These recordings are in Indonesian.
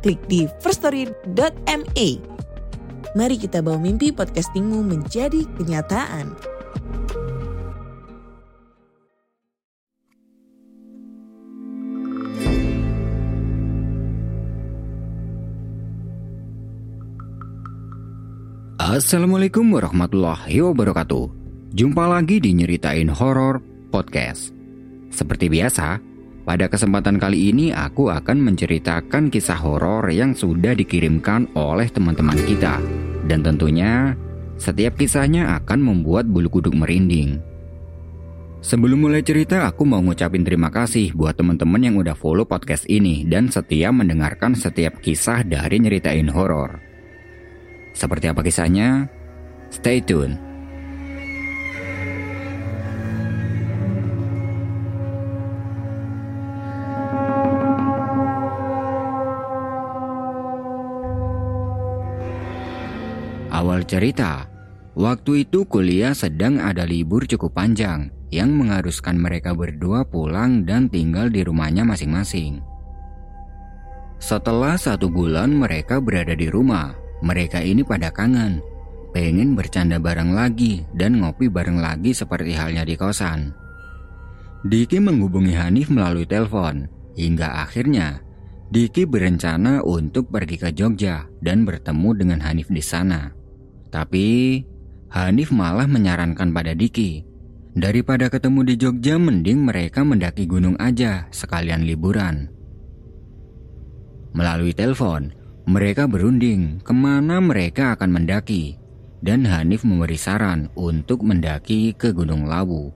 klik di firststory.me. Mari kita bawa mimpi podcastingmu menjadi kenyataan. Assalamualaikum warahmatullahi wabarakatuh. Jumpa lagi di Nyeritain Horor Podcast. Seperti biasa, pada kesempatan kali ini aku akan menceritakan kisah horor yang sudah dikirimkan oleh teman-teman kita. Dan tentunya, setiap kisahnya akan membuat bulu kuduk merinding. Sebelum mulai cerita, aku mau ngucapin terima kasih buat teman-teman yang udah follow podcast ini dan setia mendengarkan setiap kisah dari Nyeritain Horor. Seperti apa kisahnya? Stay tune. Awal cerita, waktu itu kuliah sedang ada libur cukup panjang yang mengharuskan mereka berdua pulang dan tinggal di rumahnya masing-masing. Setelah satu bulan mereka berada di rumah, mereka ini pada kangen, pengen bercanda bareng lagi dan ngopi bareng lagi seperti halnya di kosan. Diki menghubungi Hanif melalui telepon, hingga akhirnya Diki berencana untuk pergi ke Jogja dan bertemu dengan Hanif di sana. Tapi Hanif malah menyarankan pada Diki, daripada ketemu di Jogja mending mereka mendaki gunung aja sekalian liburan. Melalui telepon, mereka berunding ke mana mereka akan mendaki, dan Hanif memberi saran untuk mendaki ke Gunung Lawu.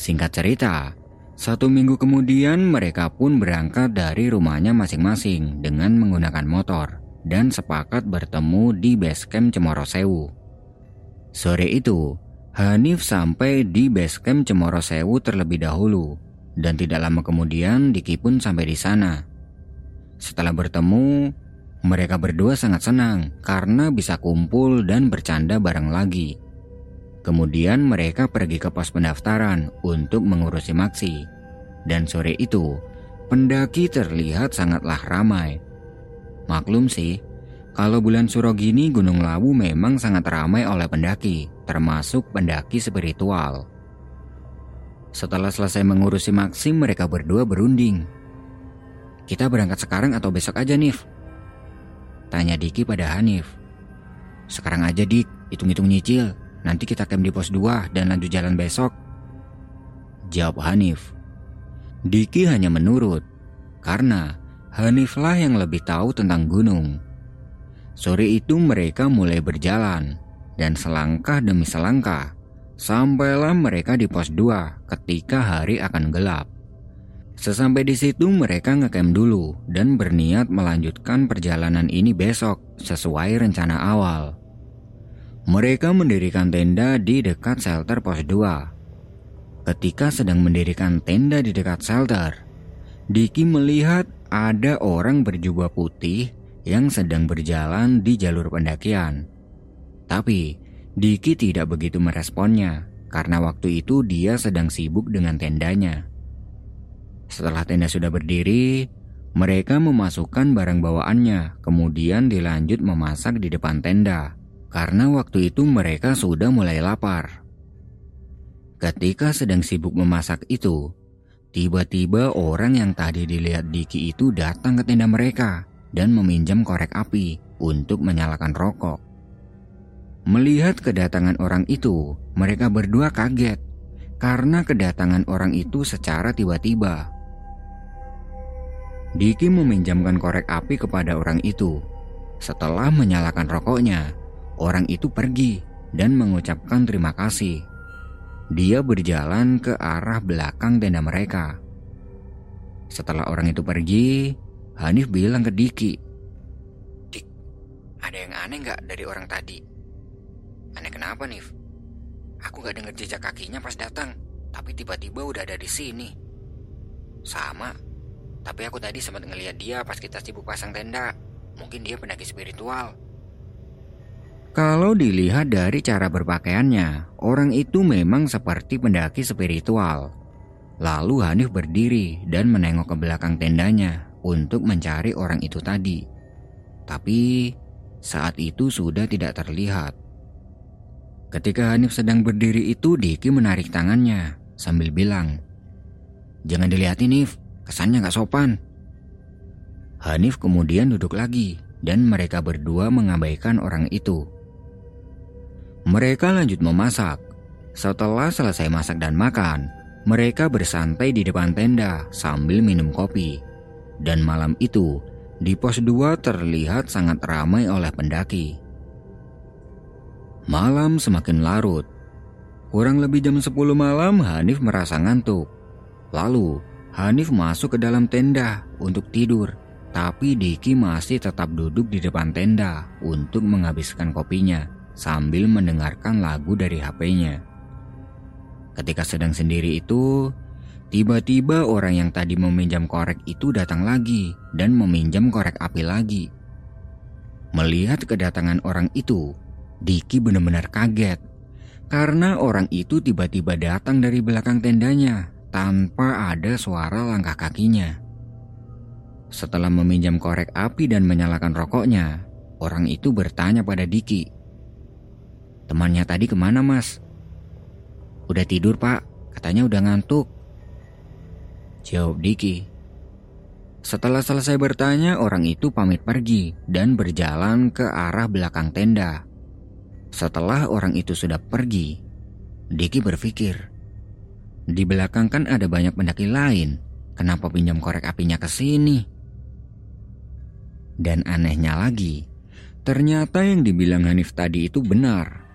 Singkat cerita, satu minggu kemudian mereka pun berangkat dari rumahnya masing-masing dengan menggunakan motor dan sepakat bertemu di base camp Cemorosewu. Sore itu, Hanif sampai di base camp Cemorosewu terlebih dahulu dan tidak lama kemudian Diki pun sampai di sana. Setelah bertemu, mereka berdua sangat senang karena bisa kumpul dan bercanda bareng lagi. Kemudian mereka pergi ke pos pendaftaran untuk mengurusi maksi. Dan sore itu, pendaki terlihat sangatlah ramai. Maklum sih, kalau bulan suro gini Gunung Lawu memang sangat ramai oleh pendaki, termasuk pendaki spiritual. Setelah selesai mengurusi maksi, mereka berdua berunding kita berangkat sekarang atau besok aja, Nif? Tanya Diki pada Hanif. Sekarang aja, Dik. Hitung-hitung nyicil. Nanti kita camp di pos 2 dan lanjut jalan besok. Jawab Hanif. Diki hanya menurut. Karena Haniflah yang lebih tahu tentang gunung. Sore itu mereka mulai berjalan. Dan selangkah demi selangkah. Sampailah mereka di pos 2 ketika hari akan gelap. Sesampai di situ mereka ngecamp dulu dan berniat melanjutkan perjalanan ini besok sesuai rencana awal. Mereka mendirikan tenda di dekat shelter pos 2. Ketika sedang mendirikan tenda di dekat shelter, Diki melihat ada orang berjubah putih yang sedang berjalan di jalur pendakian. Tapi Diki tidak begitu meresponnya karena waktu itu dia sedang sibuk dengan tendanya. Setelah tenda sudah berdiri, mereka memasukkan barang bawaannya, kemudian dilanjut memasak di depan tenda. Karena waktu itu mereka sudah mulai lapar. Ketika sedang sibuk memasak itu, tiba-tiba orang yang tadi dilihat Diki itu datang ke tenda mereka dan meminjam korek api untuk menyalakan rokok. Melihat kedatangan orang itu, mereka berdua kaget karena kedatangan orang itu secara tiba-tiba. Diki meminjamkan korek api kepada orang itu. Setelah menyalakan rokoknya, orang itu pergi dan mengucapkan terima kasih. Dia berjalan ke arah belakang tenda mereka. Setelah orang itu pergi, Hanif bilang ke Diki. Dik, ada yang aneh nggak dari orang tadi? Aneh kenapa, Nif? Aku gak dengar jejak kakinya pas datang, tapi tiba-tiba udah ada di sini. Sama, tapi aku tadi sempat ngeliat dia pas kita sibuk pasang tenda. Mungkin dia pendaki spiritual. Kalau dilihat dari cara berpakaiannya, orang itu memang seperti pendaki spiritual. Lalu Hanif berdiri dan menengok ke belakang tendanya untuk mencari orang itu tadi. Tapi saat itu sudah tidak terlihat. Ketika Hanif sedang berdiri itu, Diki menarik tangannya sambil bilang, Jangan dilihatin Nif, kesannya gak sopan. Hanif kemudian duduk lagi dan mereka berdua mengabaikan orang itu. Mereka lanjut memasak. Setelah selesai masak dan makan, mereka bersantai di depan tenda sambil minum kopi. Dan malam itu, di pos 2 terlihat sangat ramai oleh pendaki. Malam semakin larut. Kurang lebih jam 10 malam Hanif merasa ngantuk. Lalu Hanif masuk ke dalam tenda untuk tidur. Tapi Diki masih tetap duduk di depan tenda untuk menghabiskan kopinya sambil mendengarkan lagu dari HP-nya. Ketika sedang sendiri itu, tiba-tiba orang yang tadi meminjam korek itu datang lagi dan meminjam korek api lagi. Melihat kedatangan orang itu, Diki benar-benar kaget karena orang itu tiba-tiba datang dari belakang tendanya tanpa ada suara langkah kakinya. Setelah meminjam korek api dan menyalakan rokoknya, orang itu bertanya pada Diki. Temannya tadi ke mana mas? Udah tidur pak, katanya udah ngantuk. Jawab Diki. Setelah selesai bertanya, orang itu pamit pergi dan berjalan ke arah belakang tenda. Setelah orang itu sudah pergi, Diki berpikir, di belakang kan ada banyak pendaki lain, kenapa pinjam korek apinya ke sini? Dan anehnya lagi, ternyata yang dibilang Hanif tadi itu benar.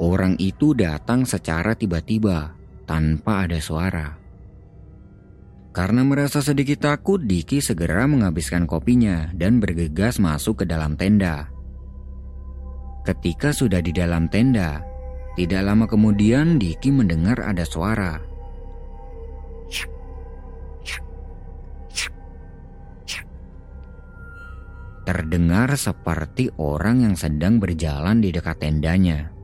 Orang itu datang secara tiba-tiba tanpa ada suara. Karena merasa sedikit takut, Diki segera menghabiskan kopinya dan bergegas masuk ke dalam tenda. Ketika sudah di dalam tenda, tidak lama kemudian Diki mendengar ada suara. Terdengar seperti orang yang sedang berjalan di dekat tendanya.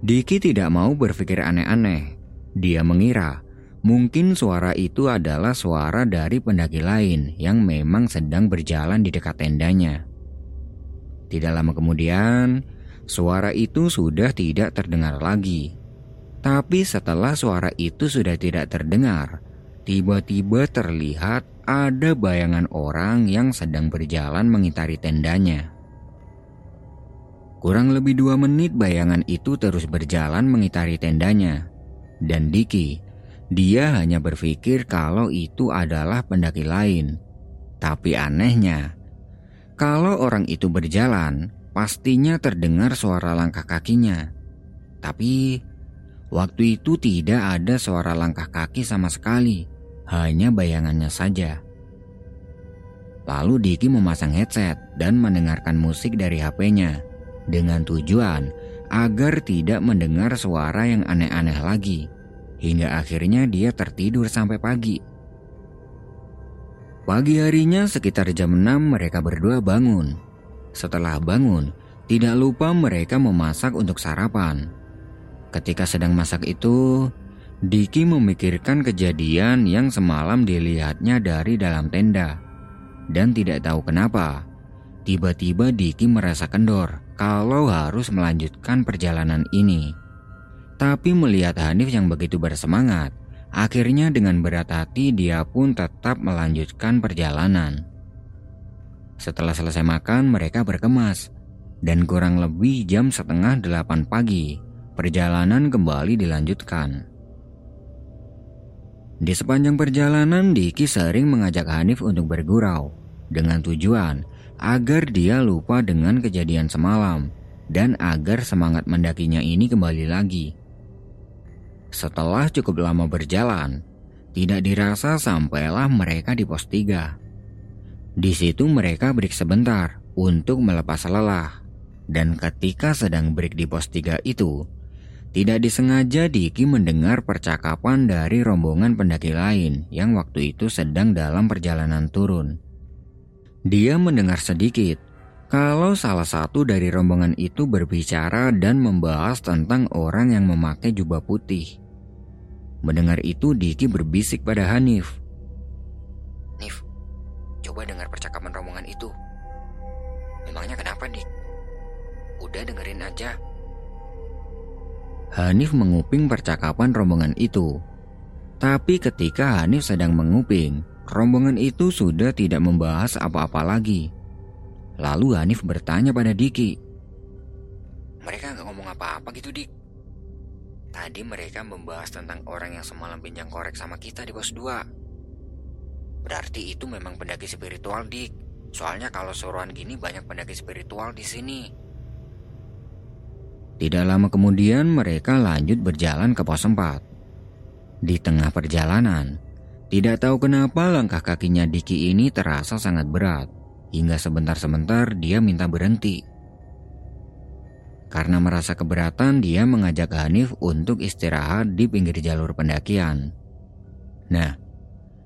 Diki tidak mau berpikir aneh-aneh. Dia mengira mungkin suara itu adalah suara dari pendaki lain yang memang sedang berjalan di dekat tendanya. Tidak lama kemudian, suara itu sudah tidak terdengar lagi. Tapi setelah suara itu sudah tidak terdengar, tiba-tiba terlihat ada bayangan orang yang sedang berjalan mengitari tendanya. Kurang lebih dua menit bayangan itu terus berjalan mengitari tendanya. Dan Diki, dia hanya berpikir kalau itu adalah pendaki lain. Tapi anehnya, kalau orang itu berjalan, pastinya terdengar suara langkah kakinya. Tapi waktu itu tidak ada suara langkah kaki sama sekali, hanya bayangannya saja. Lalu Diki memasang headset dan mendengarkan musik dari HP-nya dengan tujuan agar tidak mendengar suara yang aneh-aneh lagi. Hingga akhirnya dia tertidur sampai pagi. Pagi harinya sekitar jam 6 mereka berdua bangun. Setelah bangun, tidak lupa mereka memasak untuk sarapan. Ketika sedang masak itu, Diki memikirkan kejadian yang semalam dilihatnya dari dalam tenda. Dan tidak tahu kenapa, tiba-tiba Diki merasa kendor kalau harus melanjutkan perjalanan ini. Tapi melihat Hanif yang begitu bersemangat, akhirnya dengan berat hati dia pun tetap melanjutkan perjalanan. Setelah selesai makan, mereka berkemas, dan kurang lebih jam setengah delapan pagi, perjalanan kembali dilanjutkan. Di sepanjang perjalanan, Diki sering mengajak Hanif untuk bergurau, dengan tujuan agar dia lupa dengan kejadian semalam dan agar semangat mendakinya ini kembali lagi. Setelah cukup lama berjalan, tidak dirasa sampailah mereka di pos 3. Di situ mereka break sebentar untuk melepas lelah. Dan ketika sedang break di pos 3 itu, tidak disengaja Diki mendengar percakapan dari rombongan pendaki lain yang waktu itu sedang dalam perjalanan turun. Dia mendengar sedikit kalau salah satu dari rombongan itu berbicara dan membahas tentang orang yang memakai jubah putih. Mendengar itu Diki berbisik pada Hanif. Nif, coba dengar percakapan rombongan itu. Memangnya kenapa, Dik? Udah dengerin aja. Hanif menguping percakapan rombongan itu. Tapi ketika Hanif sedang menguping, rombongan itu sudah tidak membahas apa-apa lagi. Lalu Hanif bertanya pada Diki. Mereka nggak ngomong apa-apa gitu, Dik. Tadi mereka membahas tentang orang yang semalam pinjam korek sama kita di pos 2. Berarti itu memang pendaki spiritual, Dik. Soalnya kalau suruhan gini banyak pendaki spiritual di sini. Tidak lama kemudian mereka lanjut berjalan ke pos 4. Di tengah perjalanan, tidak tahu kenapa langkah kakinya Diki ini terasa sangat berat, hingga sebentar-sebentar dia minta berhenti. Karena merasa keberatan, dia mengajak Hanif untuk istirahat di pinggir jalur pendakian. Nah,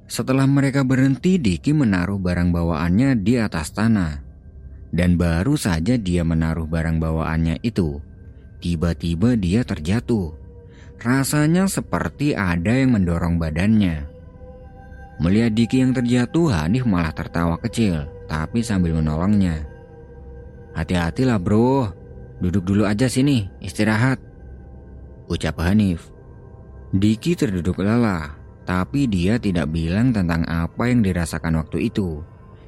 setelah mereka berhenti, Diki menaruh barang bawaannya di atas tanah. Dan baru saja dia menaruh barang bawaannya itu, Tiba-tiba dia terjatuh. Rasanya seperti ada yang mendorong badannya. Melihat Diki yang terjatuh, Hanif malah tertawa kecil, tapi sambil menolongnya. Hati-hatilah bro, duduk dulu aja sini, istirahat. Ucap Hanif. Diki terduduk lelah, tapi dia tidak bilang tentang apa yang dirasakan waktu itu.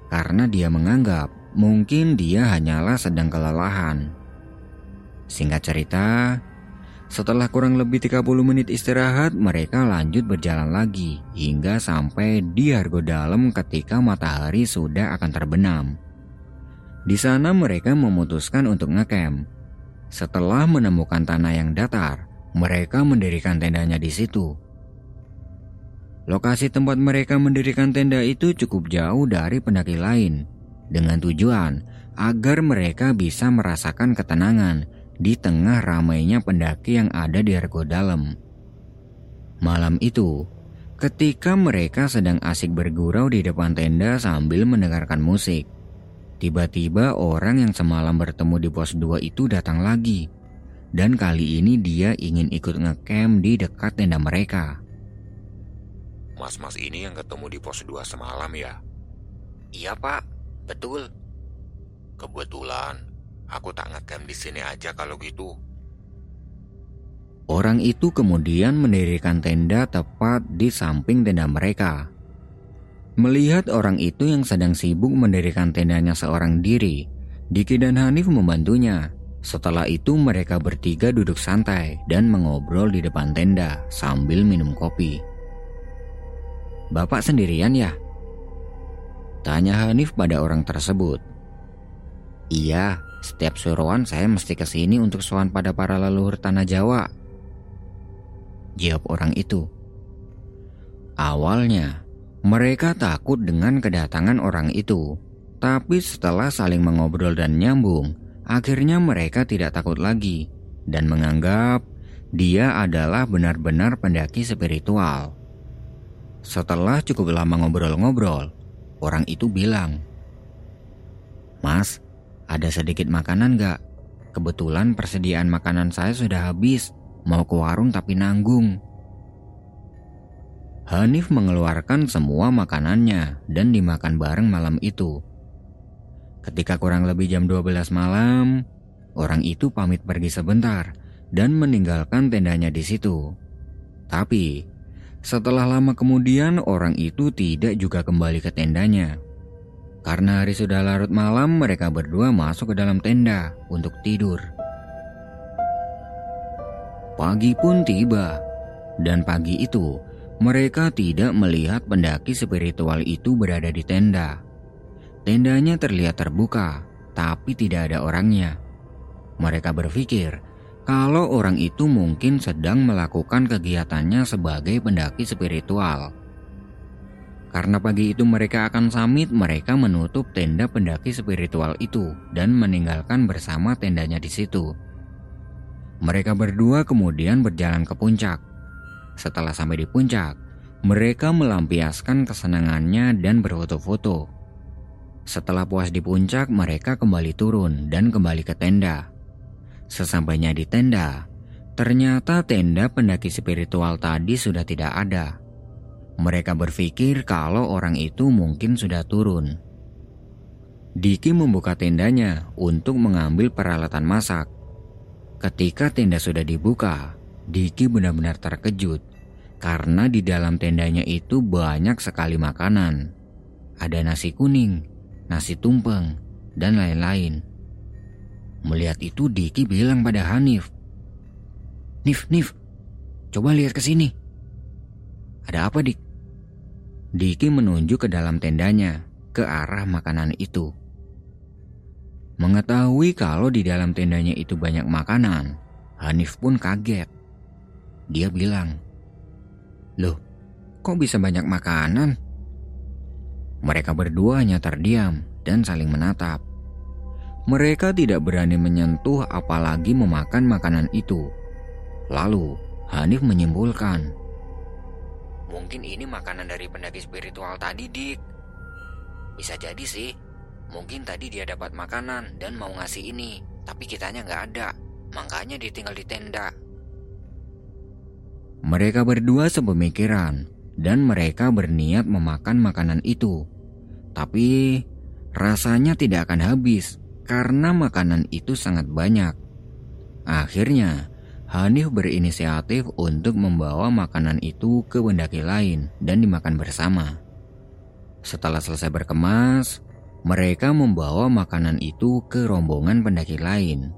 Karena dia menganggap mungkin dia hanyalah sedang kelelahan. Singkat cerita, setelah kurang lebih 30 menit istirahat, mereka lanjut berjalan lagi hingga sampai di Argo Dalam ketika matahari sudah akan terbenam. Di sana mereka memutuskan untuk ngecamp. Setelah menemukan tanah yang datar, mereka mendirikan tendanya di situ. Lokasi tempat mereka mendirikan tenda itu cukup jauh dari pendaki lain, dengan tujuan agar mereka bisa merasakan ketenangan di tengah ramainya pendaki yang ada di Argo Dalam. Malam itu, ketika mereka sedang asik bergurau di depan tenda sambil mendengarkan musik, tiba-tiba orang yang semalam bertemu di pos 2 itu datang lagi. Dan kali ini dia ingin ikut ngecamp di dekat tenda mereka. Mas-mas ini yang ketemu di pos 2 semalam ya? Iya pak, betul. Kebetulan Aku tak ngecamp di sini aja kalau gitu. Orang itu kemudian mendirikan tenda tepat di samping tenda mereka. Melihat orang itu yang sedang sibuk mendirikan tendanya seorang diri, Diki dan Hanif membantunya. Setelah itu mereka bertiga duduk santai dan mengobrol di depan tenda sambil minum kopi. Bapak sendirian ya? Tanya Hanif pada orang tersebut. Iya, setiap suruhan saya mesti ke sini untuk sowan pada para leluhur tanah Jawa. Jawab orang itu. Awalnya, mereka takut dengan kedatangan orang itu. Tapi setelah saling mengobrol dan nyambung, akhirnya mereka tidak takut lagi dan menganggap dia adalah benar-benar pendaki spiritual. Setelah cukup lama ngobrol-ngobrol, orang itu bilang, "Mas, ada sedikit makanan gak? Kebetulan persediaan makanan saya sudah habis. Mau ke warung tapi nanggung. Hanif mengeluarkan semua makanannya dan dimakan bareng malam itu. Ketika kurang lebih jam 12 malam, orang itu pamit pergi sebentar dan meninggalkan tendanya di situ. Tapi, setelah lama kemudian orang itu tidak juga kembali ke tendanya. Karena hari sudah larut malam, mereka berdua masuk ke dalam tenda untuk tidur. Pagi pun tiba, dan pagi itu mereka tidak melihat pendaki spiritual itu berada di tenda. Tendanya terlihat terbuka, tapi tidak ada orangnya. Mereka berpikir kalau orang itu mungkin sedang melakukan kegiatannya sebagai pendaki spiritual. Karena pagi itu mereka akan samit, mereka menutup tenda pendaki spiritual itu dan meninggalkan bersama tendanya di situ. Mereka berdua kemudian berjalan ke puncak. Setelah sampai di puncak, mereka melampiaskan kesenangannya dan berfoto-foto. Setelah puas di puncak, mereka kembali turun dan kembali ke tenda. Sesampainya di tenda, ternyata tenda pendaki spiritual tadi sudah tidak ada. Mereka berpikir kalau orang itu mungkin sudah turun. Diki membuka tendanya untuk mengambil peralatan masak. Ketika tenda sudah dibuka, Diki benar-benar terkejut karena di dalam tendanya itu banyak sekali makanan. Ada nasi kuning, nasi tumpeng, dan lain-lain. Melihat itu Diki bilang pada Hanif, Nif, Nif, coba lihat ke sini. Ada apa dik? Diki menunjuk ke dalam tendanya, ke arah makanan itu. Mengetahui kalau di dalam tendanya itu banyak makanan, Hanif pun kaget. Dia bilang, Loh, kok bisa banyak makanan? Mereka berdua hanya terdiam dan saling menatap. Mereka tidak berani menyentuh apalagi memakan makanan itu. Lalu, Hanif menyimpulkan, Mungkin ini makanan dari pendaki spiritual tadi, Dik. Bisa jadi sih. Mungkin tadi dia dapat makanan dan mau ngasih ini, tapi kitanya nggak ada. Makanya dia tinggal di tenda. Mereka berdua sepemikiran dan mereka berniat memakan makanan itu. Tapi rasanya tidak akan habis karena makanan itu sangat banyak. Akhirnya, Hanif berinisiatif untuk membawa makanan itu ke pendaki lain dan dimakan bersama. Setelah selesai berkemas, mereka membawa makanan itu ke rombongan pendaki lain.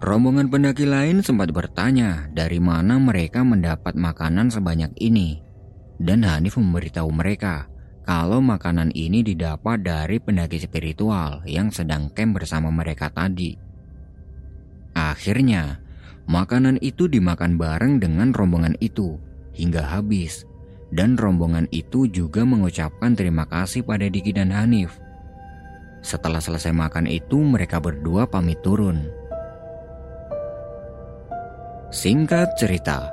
Rombongan pendaki lain sempat bertanya dari mana mereka mendapat makanan sebanyak ini. Dan Hanif memberitahu mereka kalau makanan ini didapat dari pendaki spiritual yang sedang camp bersama mereka tadi. Akhirnya, Makanan itu dimakan bareng dengan rombongan itu hingga habis dan rombongan itu juga mengucapkan terima kasih pada Diki dan Hanif. Setelah selesai makan itu mereka berdua pamit turun. Singkat cerita,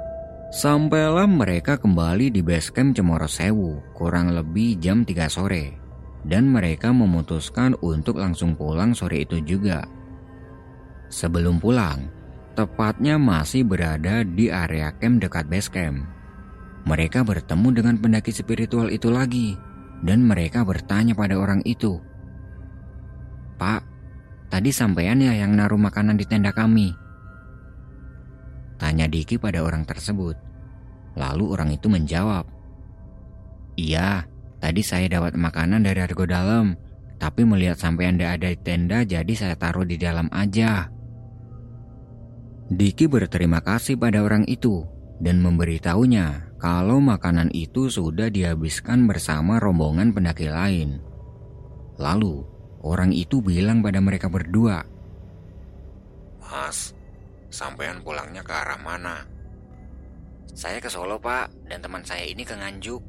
sampailah mereka kembali di base camp Cemoro Sewu kurang lebih jam 3 sore dan mereka memutuskan untuk langsung pulang sore itu juga. Sebelum pulang, Tepatnya masih berada di area camp dekat base camp. Mereka bertemu dengan pendaki spiritual itu lagi dan mereka bertanya pada orang itu. Pak, tadi sampean ya yang naruh makanan di tenda kami? Tanya Diki pada orang tersebut. Lalu orang itu menjawab. Iya, tadi saya dapat makanan dari Argo Dalam, tapi melihat sampean tidak ada di tenda jadi saya taruh di dalam aja. Diki berterima kasih pada orang itu dan memberitahunya kalau makanan itu sudah dihabiskan bersama rombongan pendaki lain. Lalu, orang itu bilang pada mereka berdua, Mas, sampean pulangnya ke arah mana? Saya ke Solo, Pak, dan teman saya ini ke Nganjuk.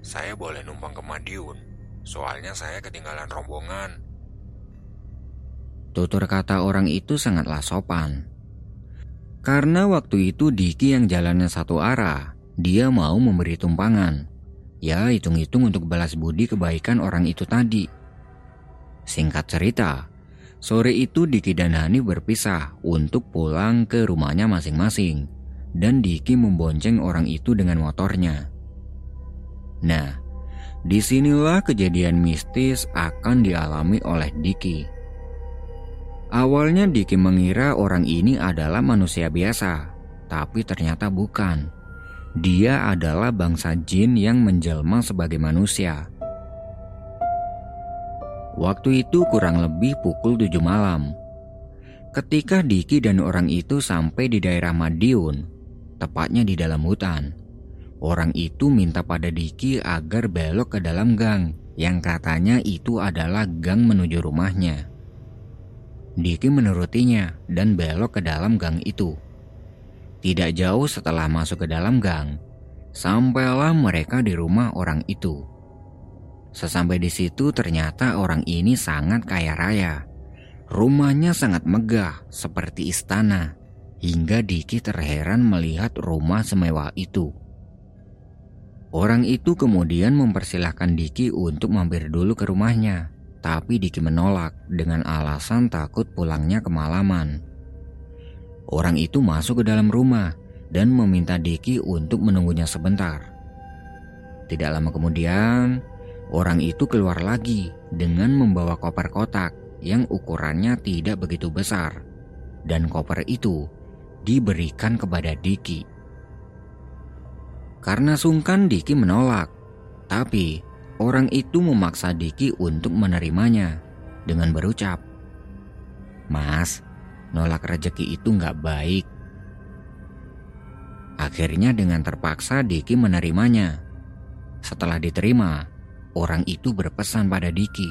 Saya boleh numpang ke Madiun, soalnya saya ketinggalan rombongan. Tutur kata orang itu sangatlah sopan karena waktu itu Diki yang jalannya satu arah, dia mau memberi tumpangan. Ya hitung-hitung untuk balas budi kebaikan orang itu tadi. Singkat cerita, sore itu Diki dan Hani berpisah untuk pulang ke rumahnya masing-masing. Dan Diki membonceng orang itu dengan motornya. Nah, di sinilah kejadian mistis akan dialami oleh Diki. Awalnya Diki mengira orang ini adalah manusia biasa, tapi ternyata bukan. Dia adalah bangsa jin yang menjelma sebagai manusia. Waktu itu kurang lebih pukul 7 malam. Ketika Diki dan orang itu sampai di daerah Madiun, tepatnya di dalam hutan, orang itu minta pada Diki agar belok ke dalam gang yang katanya itu adalah gang menuju rumahnya. Diki menurutinya dan belok ke dalam gang itu. Tidak jauh setelah masuk ke dalam gang, Sampailah mereka di rumah orang itu. Sesampai di situ ternyata orang ini sangat kaya raya. Rumahnya sangat megah seperti istana. Hingga Diki terheran melihat rumah semewah itu. Orang itu kemudian mempersilahkan Diki untuk mampir dulu ke rumahnya. Tapi Diki menolak dengan alasan takut pulangnya kemalaman. Orang itu masuk ke dalam rumah dan meminta Diki untuk menunggunya sebentar. Tidak lama kemudian, orang itu keluar lagi dengan membawa koper kotak yang ukurannya tidak begitu besar. Dan koper itu diberikan kepada Diki. Karena sungkan Diki menolak, tapi orang itu memaksa Diki untuk menerimanya dengan berucap, Mas, nolak rezeki itu nggak baik. Akhirnya dengan terpaksa Diki menerimanya. Setelah diterima, orang itu berpesan pada Diki.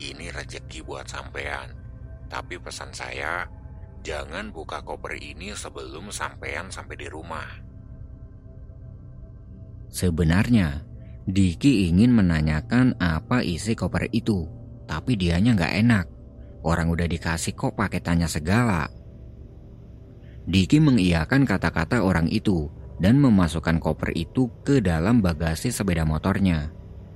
Ini rezeki buat sampean. Tapi pesan saya, jangan buka koper ini sebelum sampean sampai di rumah. Sebenarnya, Diki ingin menanyakan apa isi koper itu, tapi dianya nggak enak. Orang udah dikasih kok pakai tanya segala. Diki mengiyakan kata-kata orang itu dan memasukkan koper itu ke dalam bagasi sepeda motornya.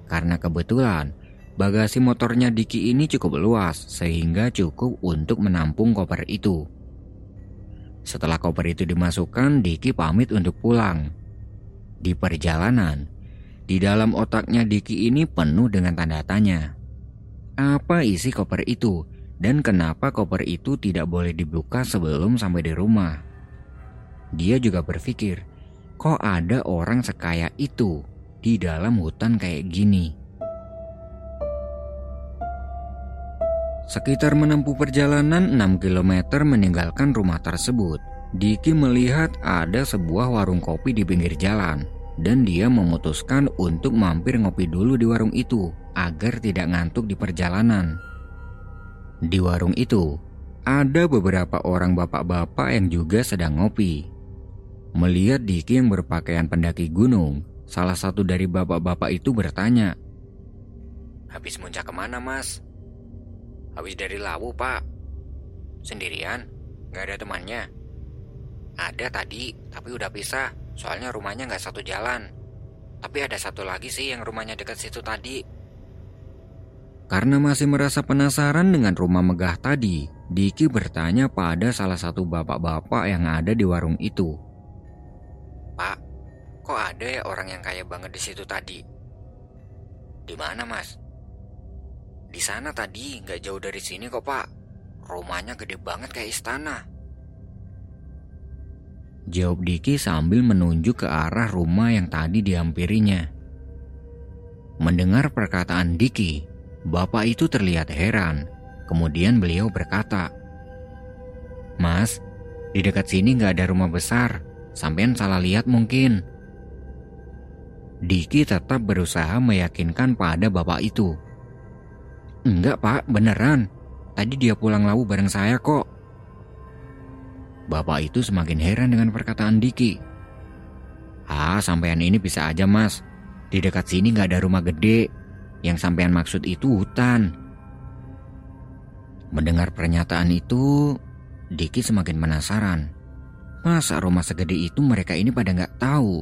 Karena kebetulan bagasi motornya Diki ini cukup luas sehingga cukup untuk menampung koper itu. Setelah koper itu dimasukkan, Diki pamit untuk pulang. Di perjalanan, di dalam otaknya Diki ini penuh dengan tanda tanya. Apa isi koper itu dan kenapa koper itu tidak boleh dibuka sebelum sampai di rumah? Dia juga berpikir, kok ada orang sekaya itu di dalam hutan kayak gini? Sekitar menempuh perjalanan 6 km meninggalkan rumah tersebut, Diki melihat ada sebuah warung kopi di pinggir jalan dan dia memutuskan untuk mampir ngopi dulu di warung itu agar tidak ngantuk di perjalanan. Di warung itu ada beberapa orang bapak-bapak yang juga sedang ngopi. Melihat Diki yang berpakaian pendaki gunung, salah satu dari bapak-bapak itu bertanya, Habis muncak ke mana mas? Habis dari Lawu pak Sendirian? Gak ada temannya? Ada tadi, tapi udah pisah. Soalnya rumahnya nggak satu jalan. Tapi ada satu lagi sih yang rumahnya dekat situ tadi. Karena masih merasa penasaran dengan rumah megah tadi, Diki bertanya pada salah satu bapak-bapak yang ada di warung itu. Pak, kok ada ya orang yang kaya banget di situ tadi? Di mana mas? Di sana tadi, nggak jauh dari sini kok pak. Rumahnya gede banget kayak istana. Jawab Diki sambil menunjuk ke arah rumah yang tadi dihampirinya. Mendengar perkataan Diki, bapak itu terlihat heran. Kemudian beliau berkata, Mas, di dekat sini nggak ada rumah besar. Sampean salah lihat mungkin. Diki tetap berusaha meyakinkan pada bapak itu. Enggak pak, beneran. Tadi dia pulang lawu bareng saya kok. Bapak itu semakin heran dengan perkataan Diki. Ah, sampean ini bisa aja mas. Di dekat sini nggak ada rumah gede. Yang sampean maksud itu hutan. Mendengar pernyataan itu, Diki semakin penasaran. Masa rumah segede itu mereka ini pada nggak tahu?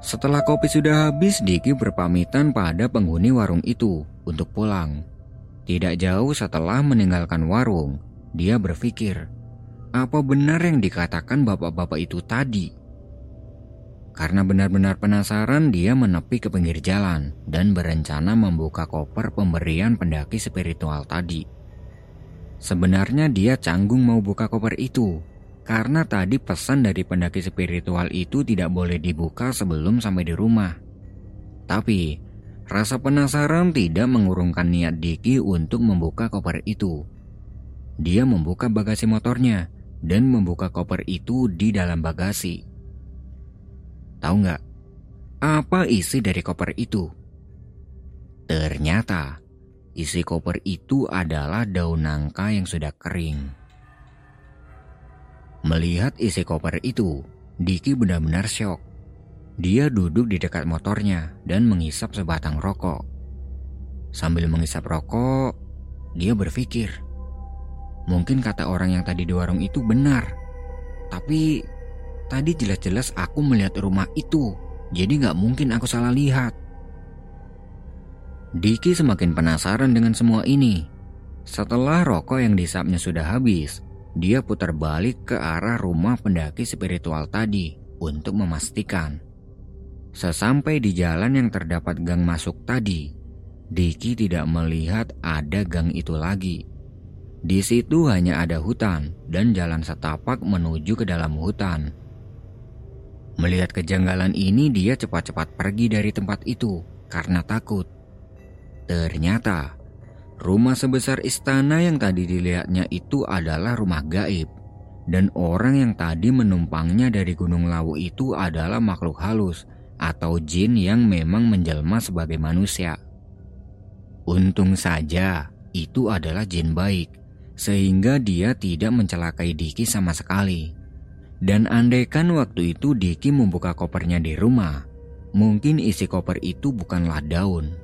Setelah kopi sudah habis, Diki berpamitan pada penghuni warung itu untuk pulang. Tidak jauh setelah meninggalkan warung, dia berpikir, apa benar yang dikatakan bapak-bapak itu tadi? Karena benar-benar penasaran, dia menepi ke pinggir jalan dan berencana membuka koper pemberian pendaki spiritual tadi. Sebenarnya dia canggung mau buka koper itu, karena tadi pesan dari pendaki spiritual itu tidak boleh dibuka sebelum sampai di rumah. Tapi, rasa penasaran tidak mengurungkan niat Diki untuk membuka koper itu. Dia membuka bagasi motornya dan membuka koper itu di dalam bagasi. Tahu nggak apa isi dari koper itu? Ternyata isi koper itu adalah daun nangka yang sudah kering. Melihat isi koper itu, Diki benar-benar syok. Dia duduk di dekat motornya dan mengisap sebatang rokok. Sambil mengisap rokok, dia berpikir, mungkin kata orang yang tadi di warung itu benar. Tapi tadi jelas-jelas aku melihat rumah itu, jadi nggak mungkin aku salah lihat. Diki semakin penasaran dengan semua ini. Setelah rokok yang disapnya sudah habis, dia putar balik ke arah rumah pendaki spiritual tadi untuk memastikan. Sesampai di jalan yang terdapat gang masuk tadi, Diki tidak melihat ada gang itu lagi. Di situ hanya ada hutan dan jalan setapak menuju ke dalam hutan. Melihat kejanggalan ini, dia cepat-cepat pergi dari tempat itu karena takut. Ternyata rumah sebesar istana yang tadi dilihatnya itu adalah rumah gaib. Dan orang yang tadi menumpangnya dari Gunung Lawu itu adalah makhluk halus atau jin yang memang menjelma sebagai manusia. Untung saja itu adalah jin baik, sehingga dia tidak mencelakai Diki sama sekali. Dan andaikan waktu itu Diki membuka kopernya di rumah, mungkin isi koper itu bukanlah daun,